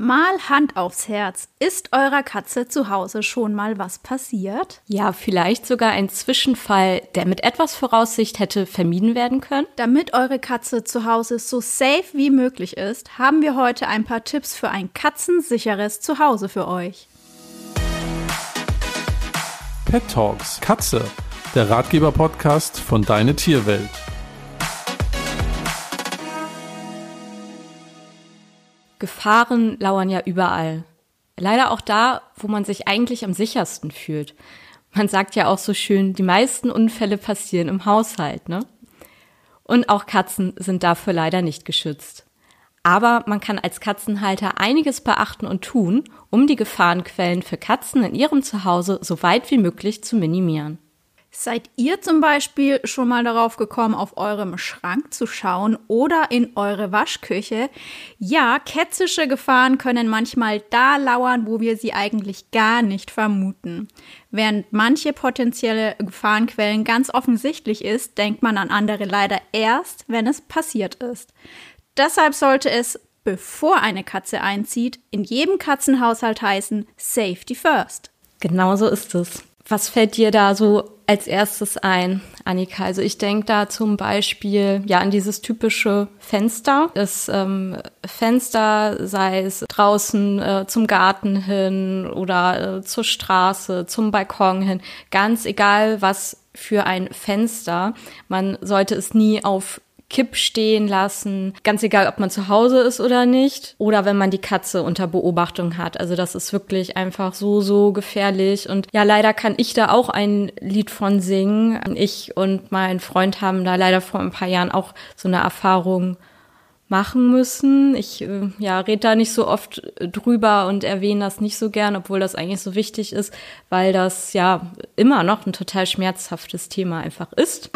Mal Hand aufs Herz. Ist eurer Katze zu Hause schon mal was passiert? Ja, vielleicht sogar ein Zwischenfall, der mit etwas Voraussicht hätte vermieden werden können. Damit eure Katze zu Hause so safe wie möglich ist, haben wir heute ein paar Tipps für ein katzensicheres Zuhause für euch. Pet Talks Katze, der Ratgeber-Podcast von Deine Tierwelt. Gefahren lauern ja überall. Leider auch da, wo man sich eigentlich am sichersten fühlt. Man sagt ja auch so schön, die meisten Unfälle passieren im Haushalt, ne? Und auch Katzen sind dafür leider nicht geschützt. Aber man kann als Katzenhalter einiges beachten und tun, um die Gefahrenquellen für Katzen in ihrem Zuhause so weit wie möglich zu minimieren. Seid ihr zum Beispiel schon mal darauf gekommen, auf eurem Schrank zu schauen oder in eure Waschküche? Ja, ketzische Gefahren können manchmal da lauern, wo wir sie eigentlich gar nicht vermuten. Während manche potenzielle Gefahrenquellen ganz offensichtlich ist, denkt man an andere leider erst, wenn es passiert ist. Deshalb sollte es, bevor eine Katze einzieht, in jedem Katzenhaushalt heißen Safety First. Genau so ist es. Was fällt dir da so als erstes ein, Annika? Also ich denke da zum Beispiel ja an dieses typische Fenster. Das ähm, Fenster, sei es draußen äh, zum Garten hin oder äh, zur Straße, zum Balkon hin, ganz egal was für ein Fenster. Man sollte es nie auf Kipp stehen lassen, ganz egal, ob man zu Hause ist oder nicht, oder wenn man die Katze unter Beobachtung hat. Also das ist wirklich einfach so, so gefährlich. Und ja, leider kann ich da auch ein Lied von singen. Ich und mein Freund haben da leider vor ein paar Jahren auch so eine Erfahrung machen müssen. Ich äh, ja, rede da nicht so oft drüber und erwähne das nicht so gern, obwohl das eigentlich so wichtig ist, weil das ja immer noch ein total schmerzhaftes Thema einfach ist.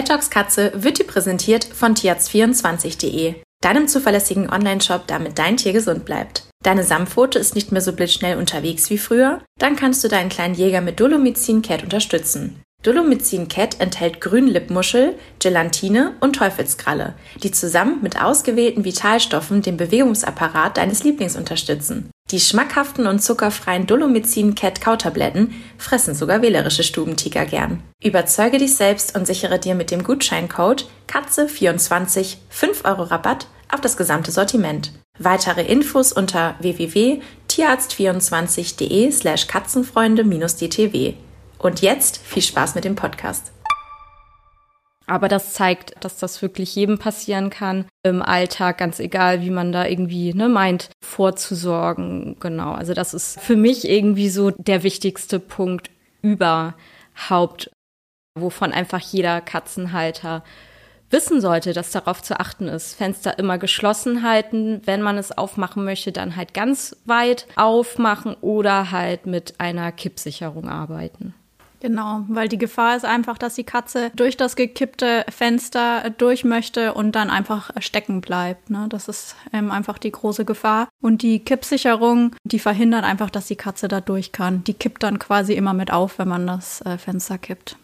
Talks Katze wird dir präsentiert von tierarzt24.de, deinem zuverlässigen Online-Shop, damit dein Tier gesund bleibt. Deine Samtpfote ist nicht mehr so blitzschnell unterwegs wie früher? Dann kannst du deinen kleinen Jäger mit Dolomycin Cat unterstützen. Dolomycin Cat enthält Grünlippmuschel, Gelatine und Teufelskralle, die zusammen mit ausgewählten Vitalstoffen den Bewegungsapparat deines Lieblings unterstützen. Die schmackhaften und zuckerfreien Dolomycin Cat Kautabletten fressen sogar wählerische Stubentiger gern. Überzeuge dich selbst und sichere dir mit dem Gutscheincode KATZE24 5 Euro Rabatt auf das gesamte Sortiment. Weitere Infos unter www.tierarzt24.de slash katzenfreunde-dtw. Und jetzt viel Spaß mit dem Podcast. Aber das zeigt, dass das wirklich jedem passieren kann im Alltag, ganz egal, wie man da irgendwie ne, meint, vorzusorgen. Genau. Also das ist für mich irgendwie so der wichtigste Punkt überhaupt, wovon einfach jeder Katzenhalter wissen sollte, dass darauf zu achten ist. Fenster immer geschlossen halten. Wenn man es aufmachen möchte, dann halt ganz weit aufmachen oder halt mit einer Kippsicherung arbeiten. Genau, weil die Gefahr ist einfach, dass die Katze durch das gekippte Fenster durch möchte und dann einfach stecken bleibt. Ne? Das ist ähm, einfach die große Gefahr. Und die Kippsicherung, die verhindert einfach, dass die Katze da durch kann. Die kippt dann quasi immer mit auf, wenn man das äh, Fenster kippt.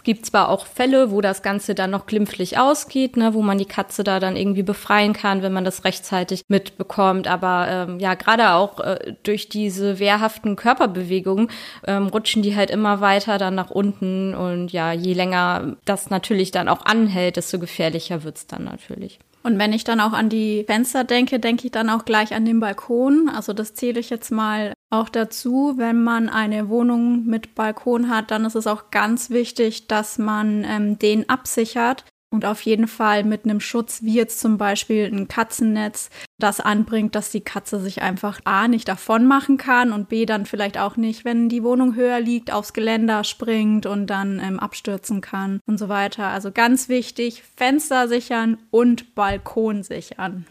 Es gibt zwar auch Fälle, wo das Ganze dann noch glimpflich ausgeht, ne, wo man die Katze da dann irgendwie befreien kann, wenn man das rechtzeitig mitbekommt. Aber ähm, ja, gerade auch äh, durch diese wehrhaften Körperbewegungen ähm, rutschen die halt immer weiter dann nach unten. Und ja, je länger das natürlich dann auch anhält, desto gefährlicher wird's dann natürlich. Und wenn ich dann auch an die Fenster denke, denke ich dann auch gleich an den Balkon. Also das zähle ich jetzt mal auch dazu. Wenn man eine Wohnung mit Balkon hat, dann ist es auch ganz wichtig, dass man ähm, den absichert und auf jeden Fall mit einem Schutz, wie jetzt zum Beispiel ein Katzennetz, das anbringt, dass die Katze sich einfach A nicht davon machen kann und B dann vielleicht auch nicht, wenn die Wohnung höher liegt, aufs Geländer springt und dann ähm, abstürzen kann und so weiter. Also ganz wichtig, Fenster sichern und Balkon sichern.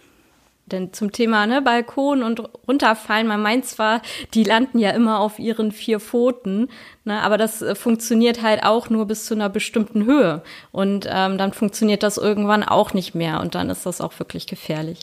Denn zum Thema ne, Balkon und runterfallen, man meint zwar, die landen ja immer auf ihren vier Pfoten, ne, aber das äh, funktioniert halt auch nur bis zu einer bestimmten Höhe. Und ähm, dann funktioniert das irgendwann auch nicht mehr und dann ist das auch wirklich gefährlich.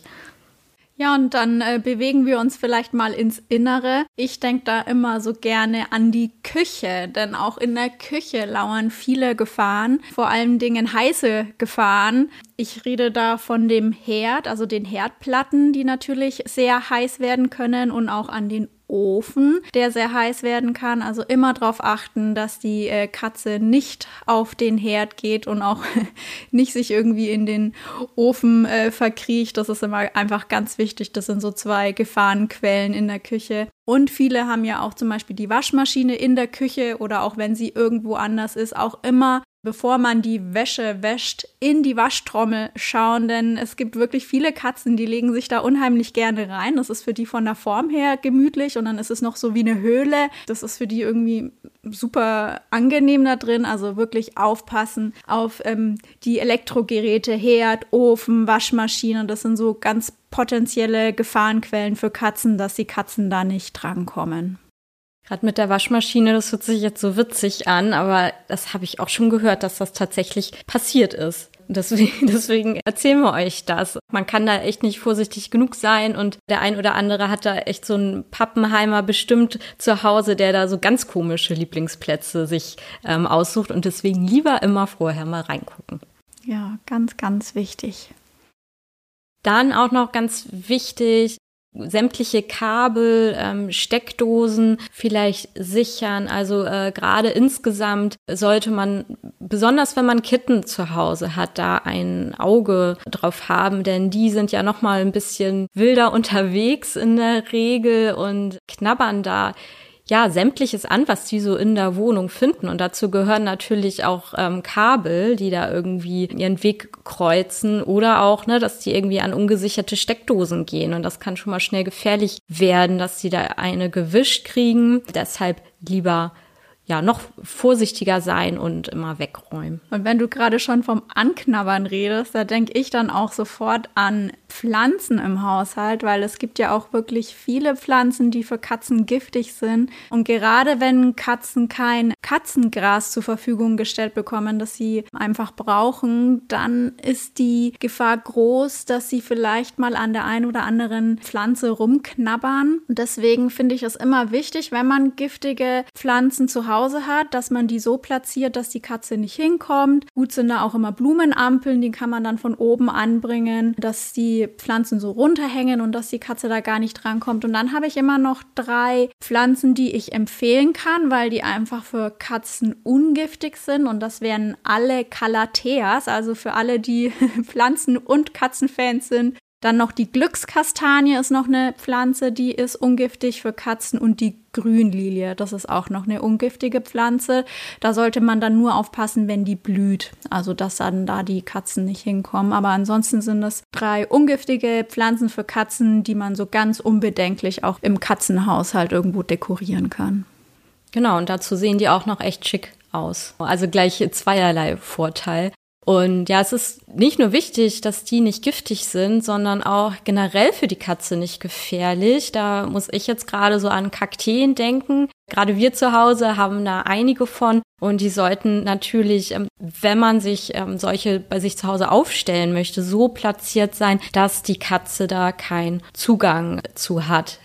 Ja, und dann äh, bewegen wir uns vielleicht mal ins Innere. Ich denke da immer so gerne an die Küche, denn auch in der Küche lauern viele Gefahren, vor allen Dingen heiße Gefahren. Ich rede da von dem Herd, also den Herdplatten, die natürlich sehr heiß werden können und auch an den Ofen, der sehr heiß werden kann. Also immer darauf achten, dass die äh, Katze nicht auf den Herd geht und auch nicht sich irgendwie in den Ofen äh, verkriecht. Das ist immer einfach ganz wichtig. Das sind so zwei Gefahrenquellen in der Küche. Und viele haben ja auch zum Beispiel die Waschmaschine in der Küche oder auch wenn sie irgendwo anders ist, auch immer bevor man die Wäsche wäscht, in die Waschtrommel schauen, denn es gibt wirklich viele Katzen, die legen sich da unheimlich gerne rein. Das ist für die von der Form her gemütlich und dann ist es noch so wie eine Höhle. Das ist für die irgendwie super angenehm da drin. Also wirklich aufpassen auf ähm, die Elektrogeräte, Herd, Ofen, Waschmaschine. Das sind so ganz potenzielle Gefahrenquellen für Katzen, dass die Katzen da nicht drankommen. Gerade mit der Waschmaschine, das hört sich jetzt so witzig an, aber das habe ich auch schon gehört, dass das tatsächlich passiert ist. Deswegen, deswegen erzählen wir euch das. Man kann da echt nicht vorsichtig genug sein und der ein oder andere hat da echt so einen Pappenheimer bestimmt zu Hause, der da so ganz komische Lieblingsplätze sich ähm, aussucht und deswegen lieber immer vorher mal reingucken. Ja, ganz, ganz wichtig. Dann auch noch ganz wichtig, sämtliche Kabel, ähm, Steckdosen vielleicht sichern. Also äh, gerade insgesamt sollte man, besonders wenn man Kitten zu Hause hat, da ein Auge drauf haben, denn die sind ja noch mal ein bisschen wilder unterwegs in der Regel und knabbern da ja, sämtliches an, was die so in der Wohnung finden. Und dazu gehören natürlich auch ähm, Kabel, die da irgendwie ihren Weg kreuzen oder auch, ne, dass die irgendwie an ungesicherte Steckdosen gehen. Und das kann schon mal schnell gefährlich werden, dass sie da eine gewischt kriegen. Deshalb lieber ja, noch vorsichtiger sein und immer wegräumen. Und wenn du gerade schon vom Anknabbern redest, da denke ich dann auch sofort an Pflanzen im Haushalt, weil es gibt ja auch wirklich viele Pflanzen, die für Katzen giftig sind. Und gerade wenn Katzen kein Katzengras zur Verfügung gestellt bekommen, das sie einfach brauchen, dann ist die Gefahr groß, dass sie vielleicht mal an der einen oder anderen Pflanze rumknabbern. Und deswegen finde ich es immer wichtig, wenn man giftige Pflanzen zu Hause hat, dass man die so platziert, dass die Katze nicht hinkommt. Gut sind da auch immer Blumenampeln, die kann man dann von oben anbringen, dass die Pflanzen so runterhängen und dass die Katze da gar nicht drankommt. Und dann habe ich immer noch drei Pflanzen, die ich empfehlen kann, weil die einfach für Katzen ungiftig sind. Und das wären alle Calatheas, also für alle, die Pflanzen- und Katzenfans sind, dann noch die Glückskastanie ist noch eine Pflanze, die ist ungiftig für Katzen und die Grünlilie, das ist auch noch eine ungiftige Pflanze. Da sollte man dann nur aufpassen, wenn die blüht, also dass dann da die Katzen nicht hinkommen. Aber ansonsten sind es drei ungiftige Pflanzen für Katzen, die man so ganz unbedenklich auch im Katzenhaushalt irgendwo dekorieren kann. Genau, und dazu sehen die auch noch echt schick aus. Also gleich zweierlei Vorteil. Und ja, es ist nicht nur wichtig, dass die nicht giftig sind, sondern auch generell für die Katze nicht gefährlich. Da muss ich jetzt gerade so an Kakteen denken. Gerade wir zu Hause haben da einige von und die sollten natürlich, ähm, wenn man sich ähm, solche bei sich zu Hause aufstellen möchte, so platziert sein, dass die Katze da keinen Zugang zu hat.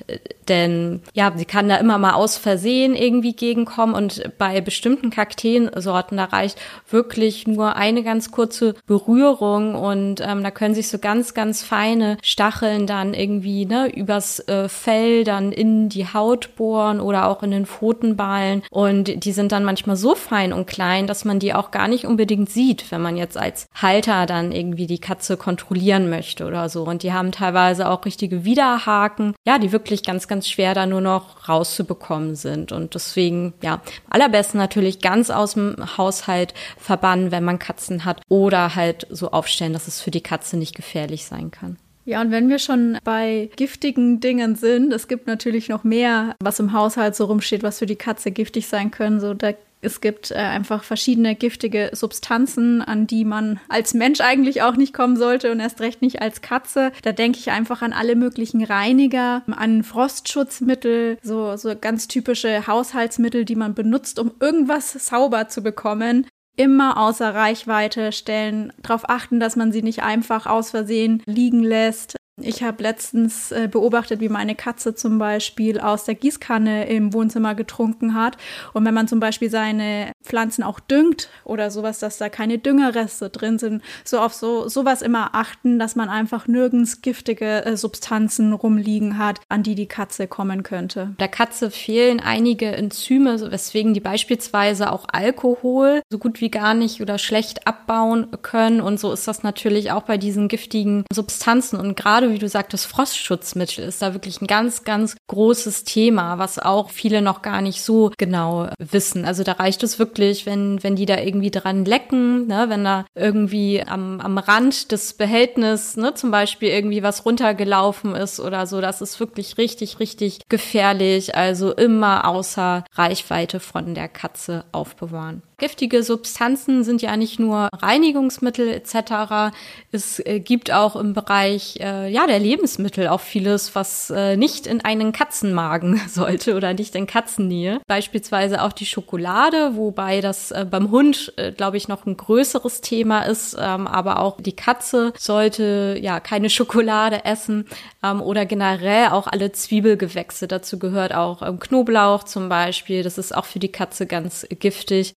Denn ja, sie kann da immer mal aus Versehen irgendwie gegenkommen und bei bestimmten Kakteensorten, da reicht wirklich nur eine ganz kurze Berührung und ähm, da können sich so ganz, ganz feine Stacheln dann irgendwie ne, übers äh, Fell dann in die Haut bohren oder auch in den Pfotenballen und die sind dann manchmal so fein und klein, dass man die auch gar nicht unbedingt sieht, wenn man jetzt als Halter dann irgendwie die Katze kontrollieren möchte oder so. Und die haben teilweise auch richtige Widerhaken, ja, die wirklich ganz, ganz schwer da nur noch rauszubekommen sind. Und deswegen, ja, allerbesten natürlich ganz aus dem Haushalt verbannen, wenn man Katzen hat oder halt so aufstellen, dass es für die Katze nicht gefährlich sein kann. Ja, und wenn wir schon bei giftigen Dingen sind, es gibt natürlich noch mehr, was im Haushalt so rumsteht, was für die Katze giftig sein können. So, da es gibt äh, einfach verschiedene giftige Substanzen, an die man als Mensch eigentlich auch nicht kommen sollte und erst recht nicht als Katze. Da denke ich einfach an alle möglichen Reiniger, an Frostschutzmittel, so, so ganz typische Haushaltsmittel, die man benutzt, um irgendwas sauber zu bekommen immer außer Reichweite stellen, darauf achten, dass man sie nicht einfach aus Versehen liegen lässt. Ich habe letztens äh, beobachtet, wie meine Katze zum Beispiel aus der Gießkanne im Wohnzimmer getrunken hat. Und wenn man zum Beispiel seine Pflanzen auch düngt oder sowas, dass da keine Düngerreste drin sind, so auf so sowas immer achten, dass man einfach nirgends giftige äh, Substanzen rumliegen hat, an die die Katze kommen könnte. Der Katze fehlen einige Enzyme, weswegen die beispielsweise auch Alkohol so gut wie gar nicht oder schlecht abbauen können. Und so ist das natürlich auch bei diesen giftigen Substanzen. Und gerade wie du sagtest, Frostschutzmittel ist da wirklich ein ganz, ganz großes Thema, was auch viele noch gar nicht so genau wissen. Also da reicht es wirklich, wenn, wenn die da irgendwie dran lecken, ne, wenn da irgendwie am, am Rand des Behältnisses, ne, zum Beispiel irgendwie was runtergelaufen ist oder so, das ist wirklich richtig, richtig gefährlich. Also immer außer Reichweite von der Katze aufbewahren. Giftige Substanzen sind ja nicht nur Reinigungsmittel etc. Es äh, gibt auch im Bereich äh, ja der Lebensmittel auch vieles, was äh, nicht in einen Katzenmagen sollte oder nicht in Katzennähe. Beispielsweise auch die Schokolade, wobei das beim Hund, glaube ich, noch ein größeres Thema ist. Ähm, aber auch die Katze sollte ja keine Schokolade essen ähm, oder generell auch alle Zwiebelgewächse. Dazu gehört auch ähm, Knoblauch zum Beispiel. Das ist auch für die Katze ganz giftig.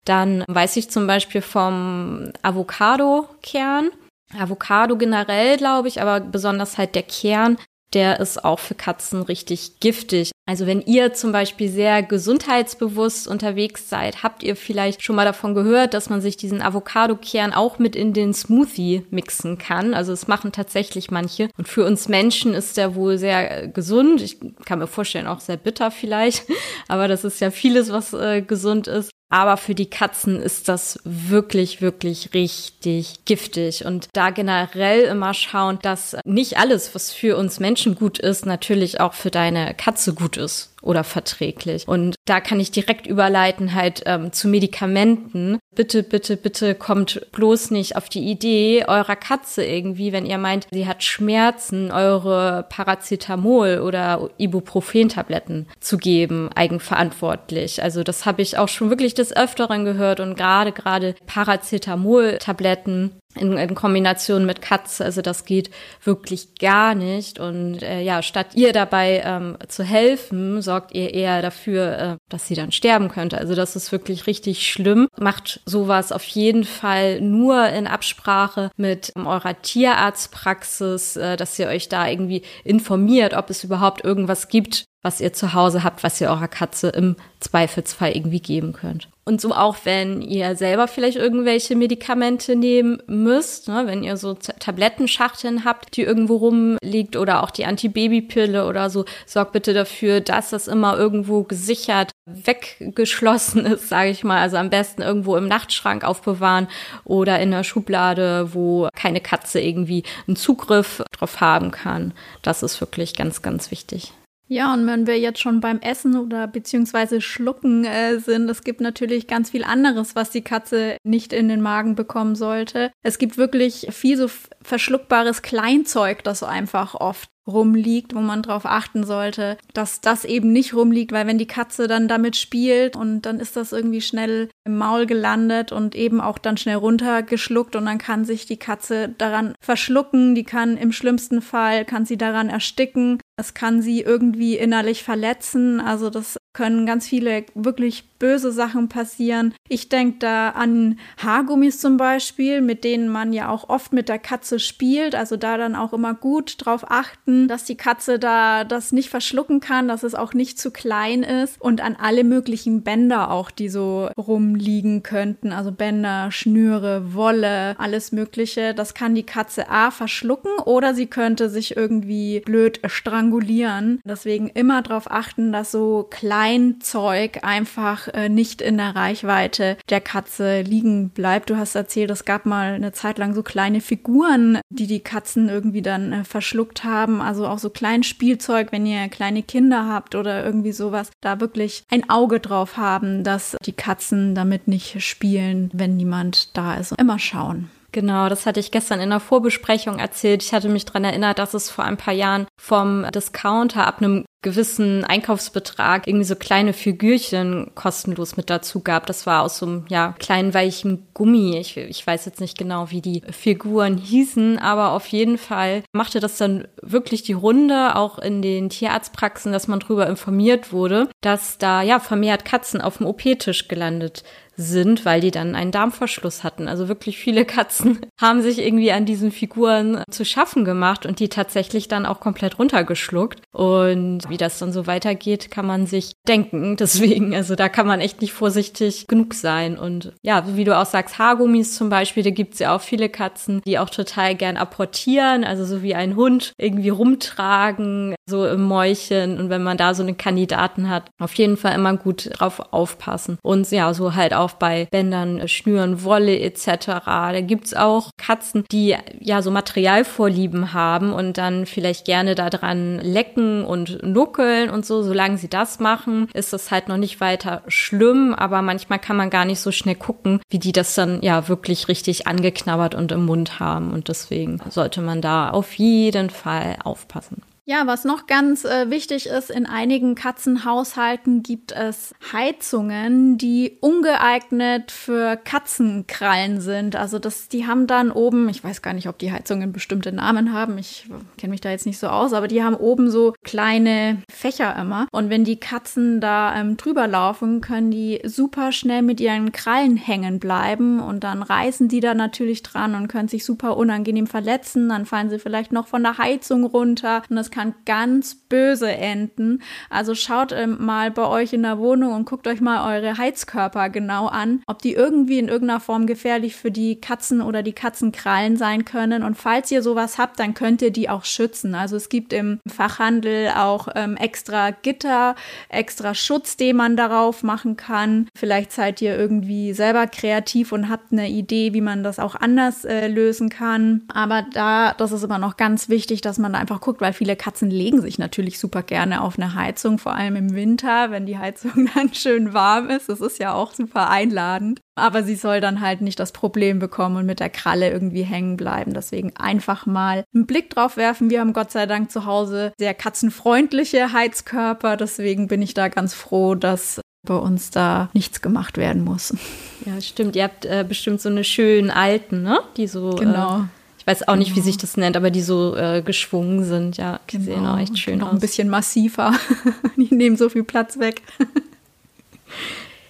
Weiß ich zum Beispiel vom Avocado-Kern. Avocado generell, glaube ich, aber besonders halt der Kern, der ist auch für Katzen richtig giftig. Also wenn ihr zum Beispiel sehr gesundheitsbewusst unterwegs seid, habt ihr vielleicht schon mal davon gehört, dass man sich diesen Avocado-Kern auch mit in den Smoothie mixen kann. Also es machen tatsächlich manche. Und für uns Menschen ist der wohl sehr gesund. Ich kann mir vorstellen, auch sehr bitter vielleicht. Aber das ist ja vieles, was äh, gesund ist. Aber für die Katzen ist das wirklich, wirklich richtig giftig. Und da generell immer schauen, dass nicht alles, was für uns Menschen gut ist, natürlich auch für deine Katze gut ist oder verträglich. Und da kann ich direkt überleiten halt ähm, zu Medikamenten. Bitte, bitte, bitte kommt bloß nicht auf die Idee, eurer Katze irgendwie, wenn ihr meint, sie hat Schmerzen, eure Paracetamol oder Ibuprofen-Tabletten zu geben, eigenverantwortlich. Also das habe ich auch schon wirklich des Öfteren gehört und gerade, gerade Paracetamol-Tabletten in, in, Kombination mit Katze. Also das geht wirklich gar nicht. Und äh, ja, statt ihr dabei ähm, zu helfen, sorgt ihr eher dafür, äh, dass sie dann sterben könnte. Also das ist wirklich richtig schlimm. Macht sowas auf jeden Fall nur in Absprache mit ähm, eurer Tierarztpraxis, äh, dass ihr euch da irgendwie informiert, ob es überhaupt irgendwas gibt, was ihr zu Hause habt, was ihr eurer Katze im Zweifelsfall irgendwie geben könnt. Und so auch, wenn ihr selber vielleicht irgendwelche Medikamente nehmen müsst, ne, wenn ihr so Tablettenschachteln habt, die irgendwo rumliegt oder auch die Antibabypille oder so, sorgt bitte dafür, dass das immer irgendwo gesichert weggeschlossen ist, sage ich mal. Also am besten irgendwo im Nachtschrank aufbewahren oder in der Schublade, wo keine Katze irgendwie einen Zugriff drauf haben kann. Das ist wirklich ganz, ganz wichtig. Ja, und wenn wir jetzt schon beim Essen oder beziehungsweise Schlucken äh, sind, es gibt natürlich ganz viel anderes, was die Katze nicht in den Magen bekommen sollte. Es gibt wirklich viel so verschluckbares Kleinzeug, das so einfach oft rumliegt, wo man drauf achten sollte, dass das eben nicht rumliegt, weil wenn die Katze dann damit spielt und dann ist das irgendwie schnell im Maul gelandet und eben auch dann schnell runtergeschluckt und dann kann sich die Katze daran verschlucken, die kann im schlimmsten Fall, kann sie daran ersticken, es kann sie irgendwie innerlich verletzen, also das können ganz viele wirklich böse Sachen passieren. Ich denke da an Haargummis zum Beispiel, mit denen man ja auch oft mit der Katze spielt. Also da dann auch immer gut drauf achten, dass die Katze da das nicht verschlucken kann, dass es auch nicht zu klein ist. Und an alle möglichen Bänder auch, die so rumliegen könnten. Also Bänder, Schnüre, Wolle, alles Mögliche. Das kann die Katze A verschlucken oder sie könnte sich irgendwie blöd strangulieren. Deswegen immer darauf achten, dass so klein Zeug einfach äh, nicht in der Reichweite der Katze liegen bleibt. Du hast erzählt, es gab mal eine Zeit lang so kleine Figuren, die die Katzen irgendwie dann äh, verschluckt haben. Also auch so klein Spielzeug, wenn ihr kleine Kinder habt oder irgendwie sowas, da wirklich ein Auge drauf haben, dass die Katzen damit nicht spielen, wenn niemand da ist. Immer schauen. Genau, das hatte ich gestern in der Vorbesprechung erzählt. Ich hatte mich daran erinnert, dass es vor ein paar Jahren vom Discounter ab einem gewissen Einkaufsbetrag irgendwie so kleine Figürchen kostenlos mit dazu gab. Das war aus so einem ja, kleinen weichen Gummi. Ich, ich weiß jetzt nicht genau, wie die Figuren hießen, aber auf jeden Fall machte das dann wirklich die Runde, auch in den Tierarztpraxen, dass man darüber informiert wurde, dass da ja vermehrt Katzen auf dem OP-Tisch gelandet sind, weil die dann einen Darmverschluss hatten. Also wirklich viele Katzen haben sich irgendwie an diesen Figuren zu schaffen gemacht und die tatsächlich dann auch komplett runtergeschluckt. Und wie das dann so weitergeht, kann man sich denken. Deswegen, also da kann man echt nicht vorsichtig genug sein. Und ja, wie du auch sagst, Haargummis zum Beispiel, da gibt's ja auch viele Katzen, die auch total gern apportieren, also so wie ein Hund irgendwie rumtragen, so im Mäulchen. Und wenn man da so einen Kandidaten hat, auf jeden Fall immer gut drauf aufpassen. Und ja, so halt auch bei Bändern, äh, Schnüren, Wolle etc. Da gibt's auch Katzen, die ja so Materialvorlieben haben und dann vielleicht gerne daran lecken und nuckeln und so. Solange sie das machen, ist das halt noch nicht weiter schlimm, aber manchmal kann man gar nicht so schnell gucken, wie die das dann ja wirklich richtig angeknabbert und im Mund haben. Und deswegen sollte man da auf jeden Fall aufpassen. Ja, was noch ganz äh, wichtig ist, in einigen Katzenhaushalten gibt es Heizungen, die ungeeignet für Katzenkrallen sind. Also das, die haben dann oben, ich weiß gar nicht, ob die Heizungen bestimmte Namen haben, ich kenne mich da jetzt nicht so aus, aber die haben oben so kleine Fächer immer. Und wenn die Katzen da ähm, drüber laufen, können die super schnell mit ihren Krallen hängen bleiben und dann reißen die da natürlich dran und können sich super unangenehm verletzen. Dann fallen sie vielleicht noch von der Heizung runter und das kann ganz böse enden. Also schaut ähm, mal bei euch in der Wohnung und guckt euch mal eure Heizkörper genau an, ob die irgendwie in irgendeiner Form gefährlich für die Katzen oder die Katzenkrallen sein können. Und falls ihr sowas habt, dann könnt ihr die auch schützen. Also es gibt im Fachhandel auch ähm, extra Gitter, extra Schutz, den man darauf machen kann. Vielleicht seid ihr irgendwie selber kreativ und habt eine Idee, wie man das auch anders äh, lösen kann. Aber da, das ist immer noch ganz wichtig, dass man da einfach guckt, weil viele Katzen legen sich natürlich super gerne auf eine Heizung, vor allem im Winter, wenn die Heizung dann schön warm ist. Das ist ja auch super einladend. Aber sie soll dann halt nicht das Problem bekommen und mit der Kralle irgendwie hängen bleiben. Deswegen einfach mal einen Blick drauf werfen. Wir haben Gott sei Dank zu Hause sehr katzenfreundliche Heizkörper. Deswegen bin ich da ganz froh, dass bei uns da nichts gemacht werden muss. Ja, stimmt. Ihr habt äh, bestimmt so eine schönen alten, ne? Die so genau. Äh ich weiß auch nicht, wie genau. sich das nennt, aber die so äh, geschwungen sind. Ja, die genau. sehen auch echt schön noch aus. Ein bisschen massiver. die nehmen so viel Platz weg.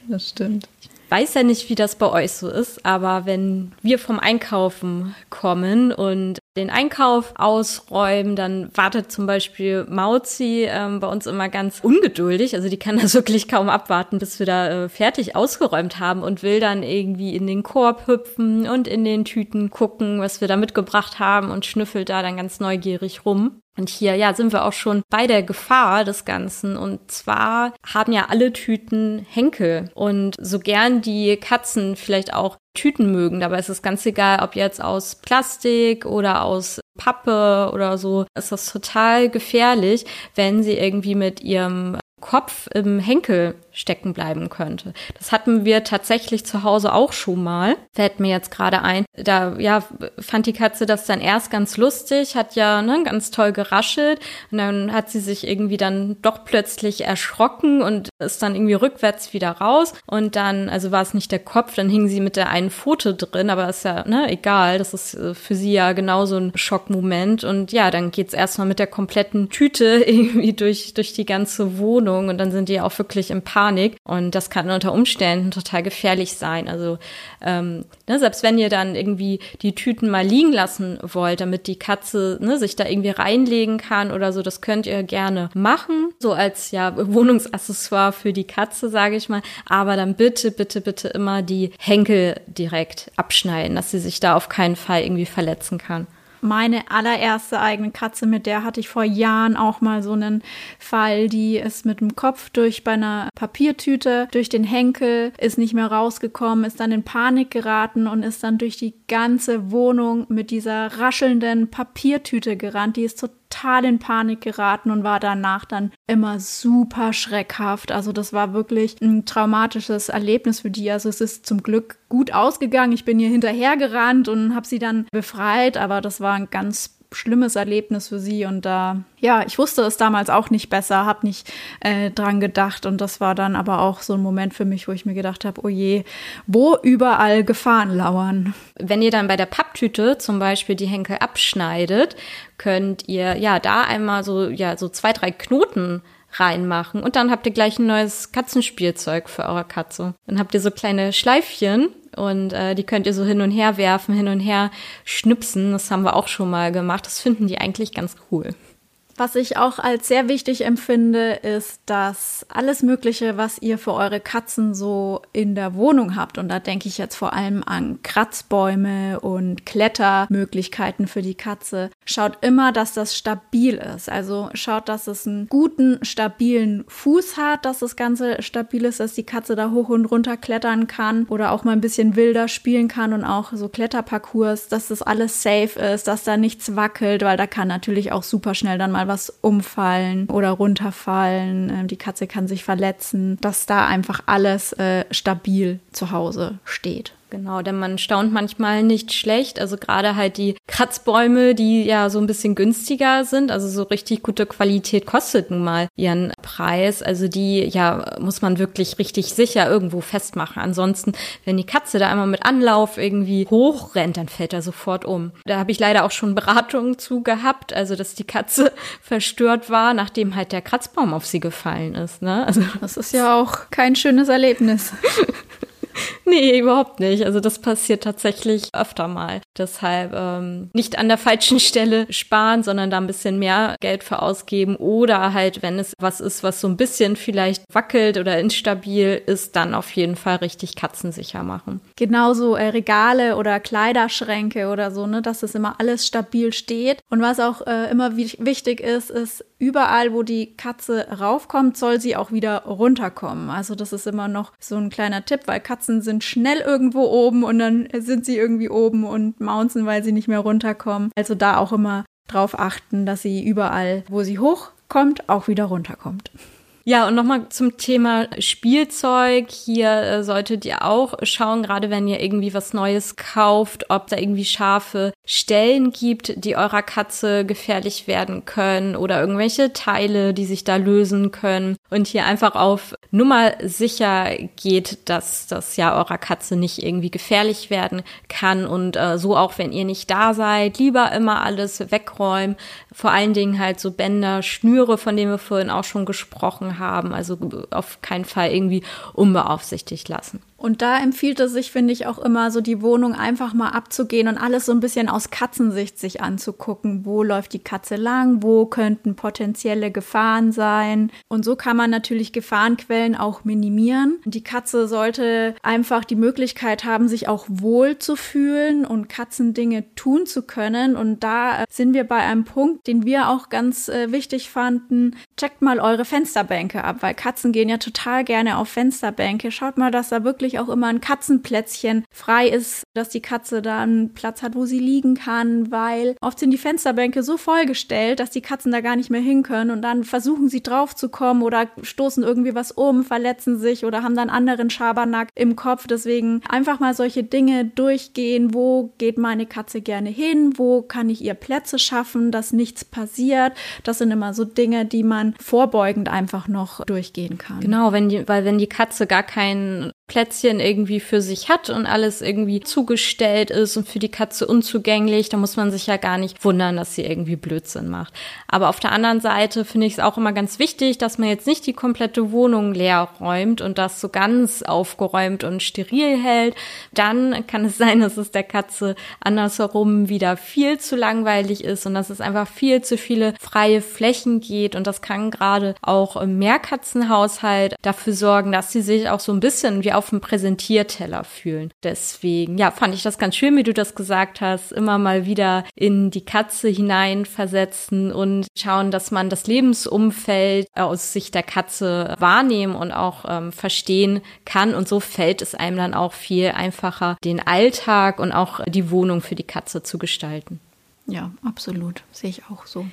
das stimmt. Ich weiß ja nicht, wie das bei euch so ist, aber wenn wir vom Einkaufen kommen und den Einkauf ausräumen. Dann wartet zum Beispiel Mauzi ähm, bei uns immer ganz ungeduldig. Also die kann das wirklich kaum abwarten, bis wir da äh, fertig ausgeräumt haben und will dann irgendwie in den Korb hüpfen und in den Tüten gucken, was wir da mitgebracht haben und schnüffelt da dann ganz neugierig rum. Und hier, ja, sind wir auch schon bei der Gefahr des Ganzen. Und zwar haben ja alle Tüten Henkel. Und so gern die Katzen vielleicht auch Tüten mögen. Dabei ist es ganz egal, ob jetzt aus Plastik oder aus Pappe oder so. Es ist total gefährlich, wenn sie irgendwie mit ihrem Kopf im Henkel stecken bleiben könnte. Das hatten wir tatsächlich zu Hause auch schon mal. Fällt mir jetzt gerade ein. Da ja fand die Katze das dann erst ganz lustig, hat ja ne, ganz toll geraschelt und dann hat sie sich irgendwie dann doch plötzlich erschrocken und ist dann irgendwie rückwärts wieder raus und dann also war es nicht der Kopf, dann hing sie mit der einen Pfote drin, aber ist ja ne egal, das ist äh, für sie ja genauso ein Schockmoment und ja, dann geht's erstmal mit der kompletten Tüte irgendwie durch durch die ganze Wohnung und dann sind die auch wirklich im Park Panik und das kann unter Umständen total gefährlich sein. Also ähm, ne, selbst wenn ihr dann irgendwie die Tüten mal liegen lassen wollt, damit die Katze ne, sich da irgendwie reinlegen kann oder so, das könnt ihr gerne machen, so als ja Wohnungsaccessoire für die Katze, sage ich mal. Aber dann bitte, bitte, bitte immer die Henkel direkt abschneiden, dass sie sich da auf keinen Fall irgendwie verletzen kann meine allererste eigene Katze, mit der hatte ich vor Jahren auch mal so einen Fall, die ist mit dem Kopf durch bei einer Papiertüte, durch den Henkel, ist nicht mehr rausgekommen, ist dann in Panik geraten und ist dann durch die ganze Wohnung mit dieser raschelnden Papiertüte gerannt. Die ist total total in Panik geraten und war danach dann immer super schreckhaft. Also das war wirklich ein traumatisches Erlebnis für die. Also es ist zum Glück gut ausgegangen. Ich bin ihr hinterhergerannt und habe sie dann befreit, aber das war ein ganz schlimmes Erlebnis für sie und da, ja, ich wusste es damals auch nicht besser, habe nicht äh, dran gedacht und das war dann aber auch so ein Moment für mich, wo ich mir gedacht habe, oh je, wo überall Gefahren lauern. Wenn ihr dann bei der Papptüte zum Beispiel die Henkel abschneidet, könnt ihr ja da einmal so, ja, so zwei, drei Knoten reinmachen und dann habt ihr gleich ein neues Katzenspielzeug für eure Katze. Dann habt ihr so kleine Schleifchen und äh, die könnt ihr so hin und her werfen, hin und her schnipsen. Das haben wir auch schon mal gemacht. Das finden die eigentlich ganz cool. Was ich auch als sehr wichtig empfinde, ist, dass alles Mögliche, was ihr für eure Katzen so in der Wohnung habt, und da denke ich jetzt vor allem an Kratzbäume und Klettermöglichkeiten für die Katze, schaut immer, dass das stabil ist. Also schaut, dass es einen guten, stabilen Fuß hat, dass das Ganze stabil ist, dass die Katze da hoch und runter klettern kann oder auch mal ein bisschen wilder spielen kann und auch so Kletterparcours, dass das alles safe ist, dass da nichts wackelt, weil da kann natürlich auch super schnell dann mal mal was umfallen oder runterfallen. Ähm, die Katze kann sich verletzen, dass da einfach alles äh, stabil zu Hause steht. Genau, denn man staunt manchmal nicht schlecht. Also gerade halt die Kratzbäume, die ja so ein bisschen günstiger sind, also so richtig gute Qualität kostet nun mal ihren Preis. Also die, ja, muss man wirklich richtig sicher irgendwo festmachen. Ansonsten, wenn die Katze da einmal mit Anlauf irgendwie hochrennt, dann fällt er sofort um. Da habe ich leider auch schon Beratungen zu gehabt, also dass die Katze verstört war, nachdem halt der Kratzbaum auf sie gefallen ist. Ne? Also das ist ja auch kein schönes Erlebnis. nee, überhaupt nicht. Also das passiert tatsächlich öfter mal. Deshalb ähm, nicht an der falschen Stelle sparen, sondern da ein bisschen mehr Geld für ausgeben oder halt, wenn es was ist, was so ein bisschen vielleicht wackelt oder instabil ist, dann auf jeden Fall richtig katzensicher machen. Genauso äh, Regale oder Kleiderschränke oder so, ne, dass es immer alles stabil steht. Und was auch äh, immer wichtig ist, ist überall, wo die Katze raufkommt, soll sie auch wieder runterkommen. Also das ist immer noch so ein kleiner Tipp, weil Katzen sind schnell irgendwo oben und dann sind sie irgendwie oben und maunzen, weil sie nicht mehr runterkommen. Also da auch immer drauf achten, dass sie überall, wo sie hochkommt, auch wieder runterkommt. Ja, und nochmal zum Thema Spielzeug. Hier äh, solltet ihr auch schauen, gerade wenn ihr irgendwie was Neues kauft, ob da irgendwie scharfe Stellen gibt, die eurer Katze gefährlich werden können oder irgendwelche Teile, die sich da lösen können. Und hier einfach auf Nummer sicher geht, dass das ja eurer Katze nicht irgendwie gefährlich werden kann. Und äh, so auch, wenn ihr nicht da seid, lieber immer alles wegräumen. Vor allen Dingen halt so Bänder, Schnüre, von denen wir vorhin auch schon gesprochen haben. Also auf keinen Fall irgendwie unbeaufsichtigt lassen. Und da empfiehlt es sich, finde ich, auch immer so die Wohnung einfach mal abzugehen und alles so ein bisschen aus Katzensicht sich anzugucken. Wo läuft die Katze lang? Wo könnten potenzielle Gefahren sein? Und so kann man natürlich Gefahrenquellen auch minimieren. Die Katze sollte einfach die Möglichkeit haben, sich auch wohl zu fühlen und Katzendinge tun zu können. Und da sind wir bei einem Punkt, den wir auch ganz äh, wichtig fanden. Checkt mal eure Fensterbänke ab, weil Katzen gehen ja total gerne auf Fensterbänke. Schaut mal, dass da wirklich auch immer ein Katzenplätzchen frei ist, dass die Katze da einen Platz hat, wo sie liegen kann, weil oft sind die Fensterbänke so vollgestellt, dass die Katzen da gar nicht mehr hin können und dann versuchen sie drauf zu kommen oder stoßen irgendwie was um, verletzen sich oder haben dann anderen Schabernack im Kopf. Deswegen einfach mal solche Dinge durchgehen. Wo geht meine Katze gerne hin? Wo kann ich ihr Plätze schaffen, dass nichts passiert? Das sind immer so Dinge, die man vorbeugend einfach noch durchgehen kann. Genau, wenn die, weil wenn die Katze gar keinen Plätzchen irgendwie für sich hat und alles irgendwie zugestellt ist und für die Katze unzugänglich, da muss man sich ja gar nicht wundern, dass sie irgendwie Blödsinn macht. Aber auf der anderen Seite finde ich es auch immer ganz wichtig, dass man jetzt nicht die komplette Wohnung leer räumt und das so ganz aufgeräumt und steril hält. Dann kann es sein, dass es der Katze andersherum wieder viel zu langweilig ist und dass es einfach viel zu viele freie Flächen geht und das kann gerade auch im Mehrkatzenhaushalt dafür sorgen, dass sie sich auch so ein bisschen wie auf dem Präsentierteller fühlen. Deswegen, ja, fand ich das ganz schön, wie du das gesagt hast, immer mal wieder in die Katze hineinversetzen und schauen, dass man das Lebensumfeld aus Sicht der Katze wahrnehmen und auch ähm, verstehen kann. Und so fällt es einem dann auch viel einfacher, den Alltag und auch die Wohnung für die Katze zu gestalten. Ja, absolut. Sehe ich auch so.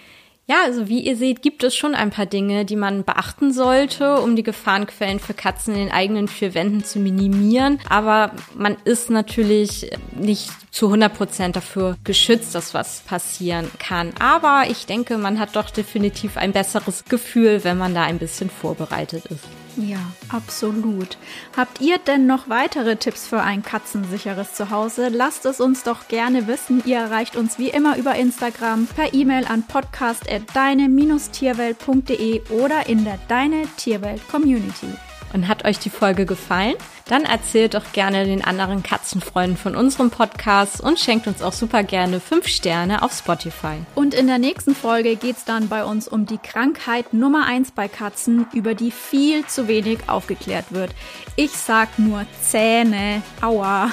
Ja, also wie ihr seht, gibt es schon ein paar Dinge, die man beachten sollte, um die Gefahrenquellen für Katzen in den eigenen vier Wänden zu minimieren. Aber man ist natürlich nicht zu 100 Prozent dafür geschützt, dass was passieren kann. Aber ich denke, man hat doch definitiv ein besseres Gefühl, wenn man da ein bisschen vorbereitet ist. Ja, absolut. Habt ihr denn noch weitere Tipps für ein katzensicheres Zuhause? Lasst es uns doch gerne wissen. Ihr erreicht uns wie immer über Instagram, per E-Mail an podcast.deine-tierwelt.de oder in der Deine Tierwelt Community. Und hat euch die Folge gefallen? Dann erzählt doch gerne den anderen Katzenfreunden von unserem Podcast und schenkt uns auch super gerne 5 Sterne auf Spotify. Und in der nächsten Folge geht es dann bei uns um die Krankheit Nummer 1 bei Katzen, über die viel zu wenig aufgeklärt wird. Ich sag nur Zähne. Aua.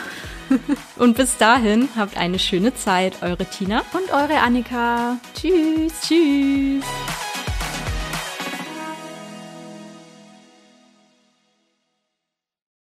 und bis dahin habt eine schöne Zeit, eure Tina und eure Annika. Tschüss. Tschüss.